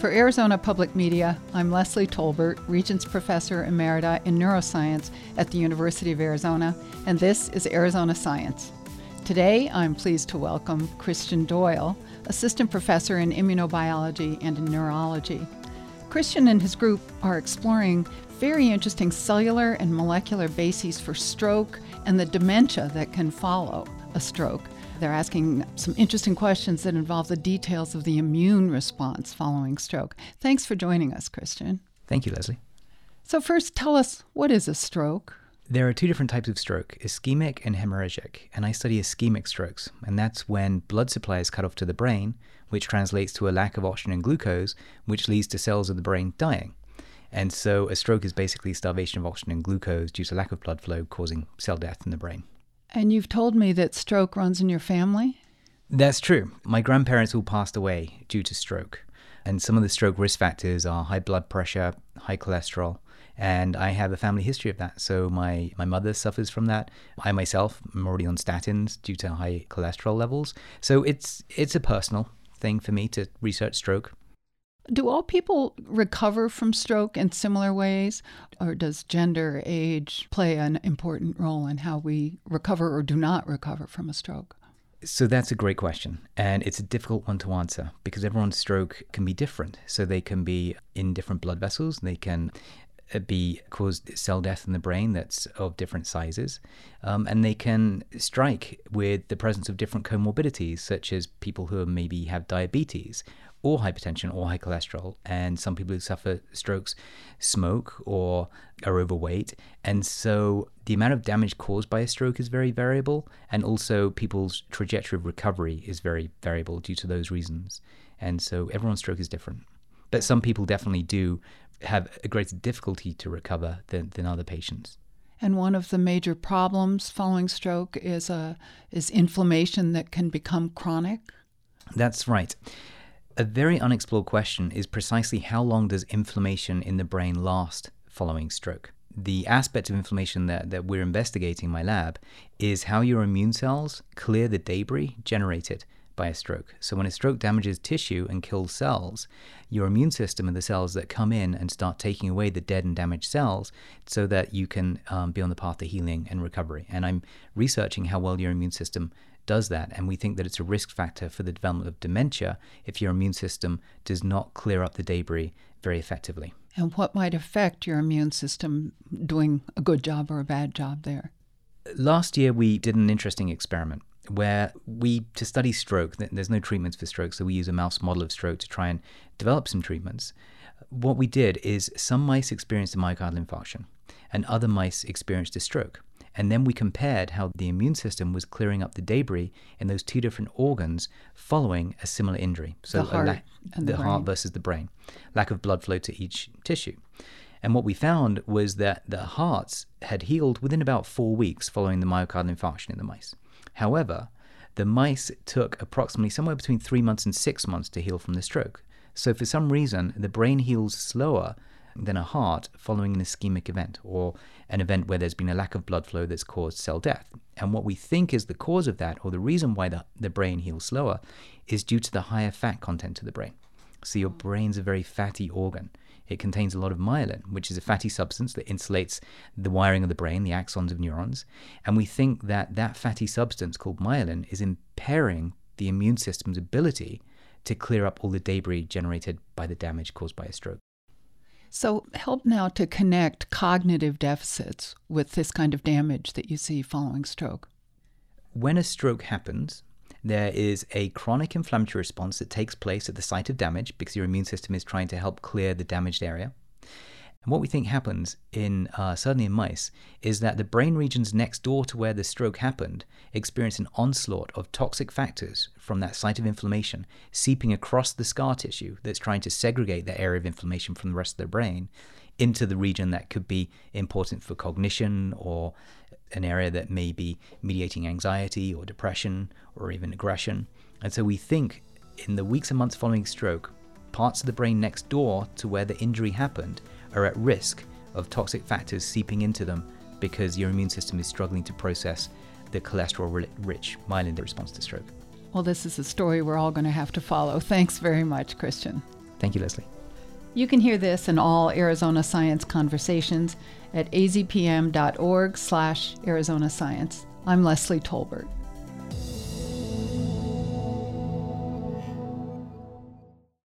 For Arizona Public Media, I'm Leslie Tolbert, Regents Professor Emerita in Neuroscience at the University of Arizona, and this is Arizona Science. Today, I'm pleased to welcome Kristian Doyle, Assistant Professor in Immunobiology and in Neurology. Kristian and his group are exploring very interesting cellular and molecular bases for stroke and the dementia that can follow a stroke. They're asking some interesting questions that involve the details of the immune response following stroke. Thanks for joining us, Kristian. Thank you, Leslie. So, first, tell us what is a stroke? There are two different types of stroke ischemic and hemorrhagic. And I study ischemic strokes, and that's when blood supply is cut off to the brain, which translates to a lack of oxygen and glucose, which leads to cells of the brain dying. And so, a stroke is basically starvation of oxygen and glucose due to lack of blood flow, causing cell death in the brain. And you've told me that stroke runs in your family? That's true. My grandparents all passed away due to stroke. And some of the stroke risk factors are high blood pressure, high cholesterol, and I have a family history of that. So my, my mother suffers from that. I myself am already on statins due to high cholesterol levels. So it's it's a personal thing for me to research stroke. Do all people recover from stroke in similar ways? Or does gender, age play an important role in how we recover or do not recover from a stroke? So that's a great question. And it's a difficult one to answer because everyone's stroke can be different. So they can be in different blood vessels, they can be cause cell death in the brain that's of different sizes, um, and they can strike with the presence of different comorbidities, such as people who maybe have diabetes or hypertension or high cholesterol. And some people who suffer strokes smoke or are overweight. And so the amount of damage caused by a stroke is very variable. And also people's trajectory of recovery is very variable due to those reasons. And so everyone's stroke is different. But some people definitely do have a greater difficulty to recover than, than other patients. And one of the major problems following stroke is a uh, is inflammation that can become chronic. That's right. A very unexplored question is precisely how long does inflammation in the brain last following stroke? The aspect of inflammation that, that we're investigating in my lab is how your immune cells clear the debris generated by a stroke. So, when a stroke damages tissue and kills cells, your immune system and the cells that come in and start taking away the dead and damaged cells so that you can um, be on the path to healing and recovery. And I'm researching how well your immune system does that. And we think that it's a risk factor for the development of dementia if your immune system does not clear up the debris very effectively. And what might affect your immune system doing a good job or a bad job there? Last year, we did an interesting experiment where we, to study stroke, there's no treatments for stroke, so we use a mouse model of stroke to try and develop some treatments. What we did is some mice experienced a myocardial infarction and other mice experienced a stroke. And then we compared how the immune system was clearing up the debris in those two different organs following a similar injury. So the heart, la- the, the heart versus the brain, lack of blood flow to each tissue. And what we found was that the hearts had healed within about four weeks following the myocardial infarction in the mice. However, the mice took approximately somewhere between three months and six months to heal from the stroke. So, for some reason, the brain heals slower than a heart following an ischemic event or an event where there's been a lack of blood flow that's caused cell death. And what we think is the cause of that, or the reason why the, the brain heals slower, is due to the higher fat content of the brain. So your brain's a very fatty organ. It contains a lot of myelin, which is a fatty substance that insulates the wiring of the brain, the axons of neurons. And we think that that fatty substance called myelin is impairing the immune system's ability to clear up all the debris generated by the damage caused by a stroke. So, help now to connect cognitive deficits with this kind of damage that you see following stroke. When a stroke happens, there is a chronic inflammatory response that takes place at the site of damage because your immune system is trying to help clear the damaged area. And what we think happens in uh, certainly in mice is that the brain regions next door to where the stroke happened experience an onslaught of toxic factors from that site of inflammation seeping across the scar tissue that's trying to segregate the area of inflammation from the rest of the brain into the region that could be important for cognition or an area that may be mediating anxiety or depression or even aggression. And so we think in the weeks and months following stroke, parts of the brain next door to where the injury happened are at risk of toxic factors seeping into them because your immune system is struggling to process the cholesterol rich myelin that responds to stroke. Well, this is a story we're all going to have to follow. Thanks very much, Kristian. Thank you, Leslie. You can hear this and all Arizona Science conversations at azpm.org slash Arizona Science. I'm Leslie Tolbert.